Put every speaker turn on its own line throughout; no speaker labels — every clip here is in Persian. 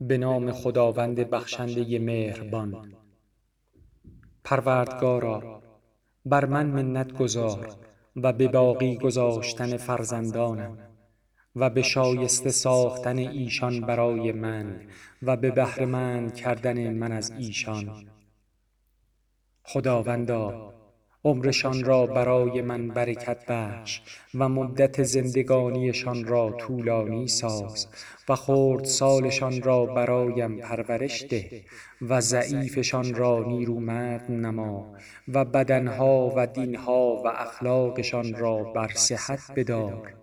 به نام خداوند بخشنده مهربان. پروردگارا بر من منت گزار و به باقی گذاشتن فرزندانم و به شایسته ساختن ایشان برای من و به بهره مند کردن من از ایشان. خداوندا عمرشان را برای من برکت بخش و مدت زندگانیشان را طولانی ساز و خردسالشان را برایم پرورش ده و ضعیفشان را نیرومند نما و بدنها و دینها و اخلاقشان را بر صحت بدار.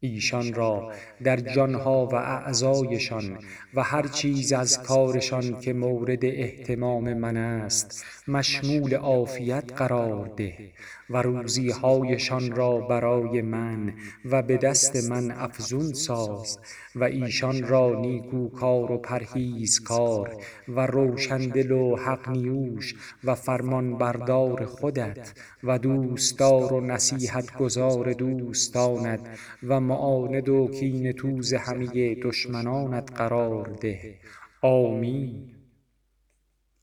ایشان را در جانها و اعضایشان و هر چیز از کارشان که مورد اهتمام من است مشمول عافیت قرار ده و روزیهایشان را برای من و به دست من افزون ساز و ایشان را نیکوکار و پرهیزکار و روشندل و حق نیوش و فرمانبردار خودت و دوستدار و نصیحت گزار دوستانت و معاند و کینه توز همه دشمنانت قرار ده. آمین.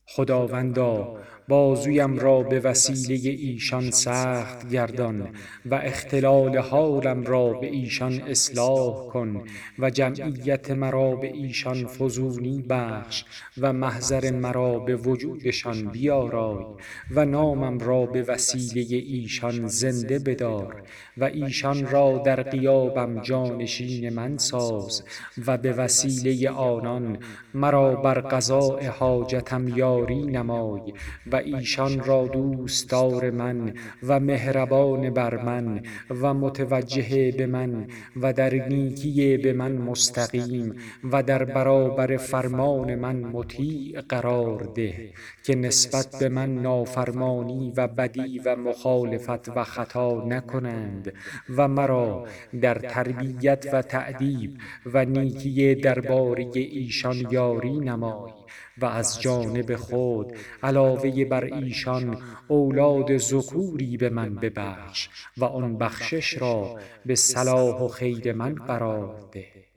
خداوندا بازویم را به وسیله ایشان سخت گردان و اختلال حالم را به ایشان اصلاح کن و جمعیت مرا به ایشان فزونی بخش و محضر مرا به وجودشان بیارای و نامم را به وسیله ایشان زنده بدار و ایشان را در غیابم جانشین من ساز و به وسیله آنان مرا بر قضاء حاجتم یاری نمای و ایشان را دوستدار من و مهربان بر من و متوجه به من و در نیکی به من مستقیم و در برابر فرمان من مطیع قرار ده که نسبت به من نافرمانی و بدی و مخالفت و خطا نکنند و مرا در تربیت و تأدیب و نیکی درباره ایشان یاری نمای. و از جانب خود علاوه بر ایشان اولاد ذکوری به من ببخش و آن بخشش را به صلاح و خیر من قرار ده.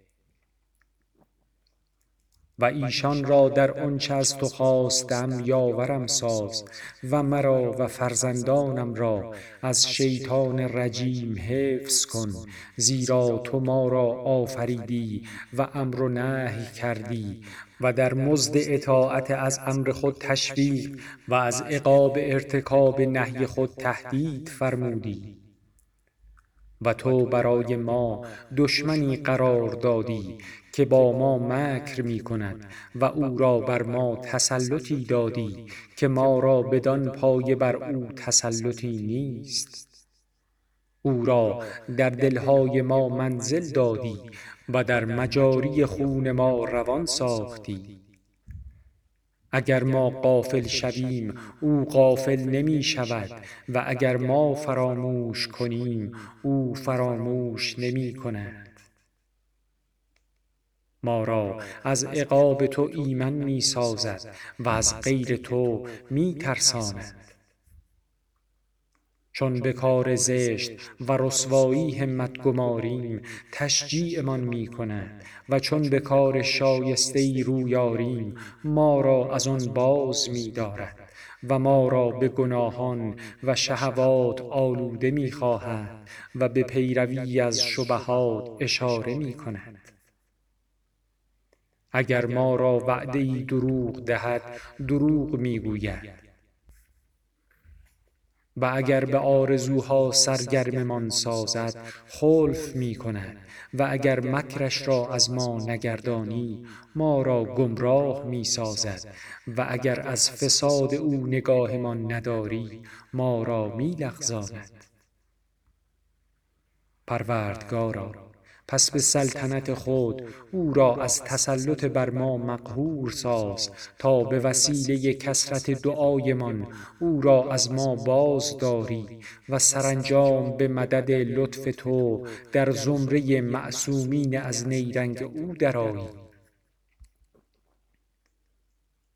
و ایشان را در آنچه از تو خاسته ام یاورم ساز و مرا و فرزندانم را از شیطان رجیم حفظ کن زیرا تو ما را آفریدی و امر و نهی کردی و در مزد اطاعت از امر خود تشویق و از عقاب ارتکاب نهی خود تهدید فرمودی. و تو برای ما دشمنی قرار دادی که با ما مکر می کند و او را بر ما تسلطی دادی که ما را بدان پایه بر او تسلطی نیست. او را در دلهای ما منزل دادی و در مجاری خون ما روان ساختی. اگر ما غافل شویم او غافل نمی شود و اگر ما فراموش کنیم او فراموش نمی کند. ما را از عقاب تو ایمن می سازد و از غیر تو می ترساند چون به کار زشت و رسوایی همت گماریم تشجیعمان می کند و چون به کار شایسته ای روی آریم ما را از آن باز می دارد و ما را به گناهان و شهوات آلوده می خواهد و به پیروی از شبهات اشاره می کند اگر ما را وعده ای دروغ دهد دروغ می گوید و اگر به آرزوها سرگرممان سازد خلف می کند و اگر مکرش را از ما نگردانی ما را گمراه می سازد و اگر از فساد او نگاهمان نداری ما را می لغزاند پروردگارا پس به سلطنت خود او را از تسلط بر ما مقهور ساز تا به وسیله کثرت دعایمان او را از ما باز داری و سرانجام به مدد لطف تو در زمره معصومین از نیرنگ او درآیی.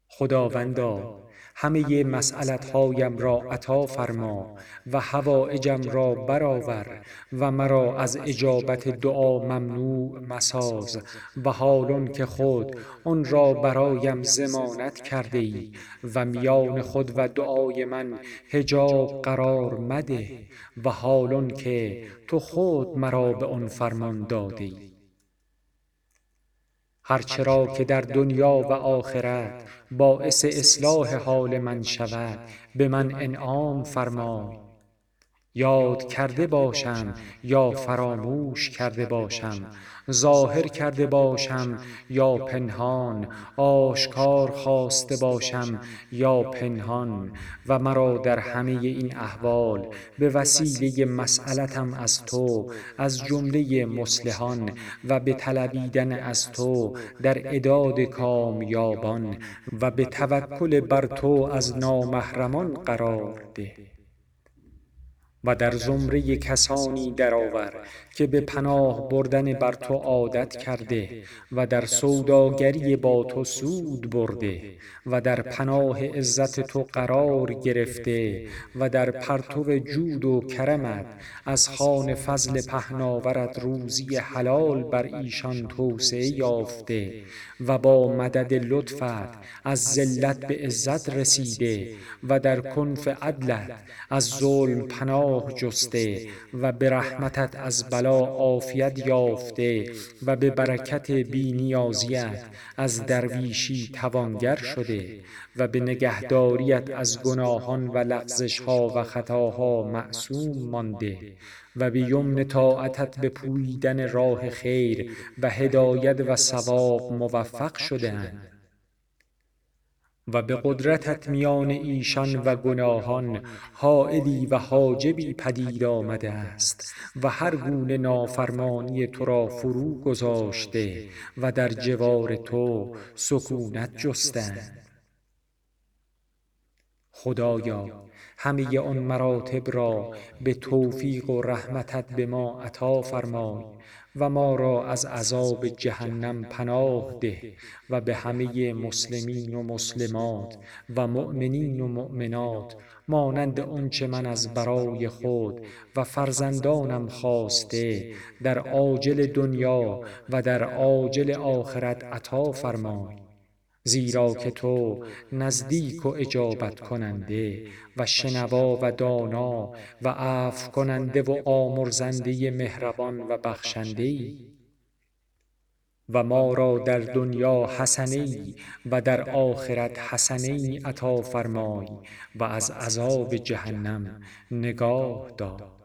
خداوندا همه مسئلت هایم را عطا فرما و حوائجم را برآور و مرا از اجابت دعا ممنوع مساز و حالان که خود آن را برایم ضمانت کرده ای و میان خود و دعای من حجاب قرار مده و حالان که تو خود مرا به آن فرمان داده ای هر چه را که در دنیا و آخرت باعث اصلاح حال من شود به من انعام فرمای. یاد کرده باشم یا فراموش کرده باشم ظاهر کرده باشم یا پنهان آشکار خواسته باشم یا پنهان و مرا در همه این احوال به وسیله مسألتم از تو از جمله مصلحان و به طلبیدن از تو در اداد کامیابان و به توکل بر تو از نامحرمان قرار ده. و در زمره کسانی درآور که به پناه بردن بر تو عادت کرده و در سوداگری با تو سود برده و در پناه عزت تو قرار گرفته و در پرتو جود و کرمت از خوان فضل پهناورت روزی حلال بر ایشان توسعه یافته و با مدد لطفت از ذلت به عزت رسیده و در کنف عدلت از ظلم پناه جسته و به رحمتت از بلا عافیت یافته و به برکت بینیازیت از درویشی توانگر شده و به نگهداریت از گناهان و لغزشها و خطاها معصوم مانده و به یمن طاعتت به پوییدن راه خیر و هدایت و ثواب موفق شده اند. و به قدرتت میان ایشان و گناهان حایلی و حاجبی پدید آمده است و هر گونه نافرمانی تو را فرو گذاشته و در جوار تو سکونت جستند. خدایا همه آن مراتب را به توفیق و رحمتت به ما عطا فرمای و ما را از عذاب جهنم پناه ده و به همه مسلمین و مسلمات و مؤمنین و مؤمنات مانند آنچه من از برای خود و فرزندانم خواسته در عاجل دنیا و در عاجل آخرت عطا فرمای. زیرا که تو نزدیک و اجابت کننده و شنوا و دانا و عفو کننده و آمرزنده مهربان و بخشنده ای و ما را در دنیا حسنه ای و در آخرت حسنه ای عطا فرمای و از عذاب جهنم نگاه دار.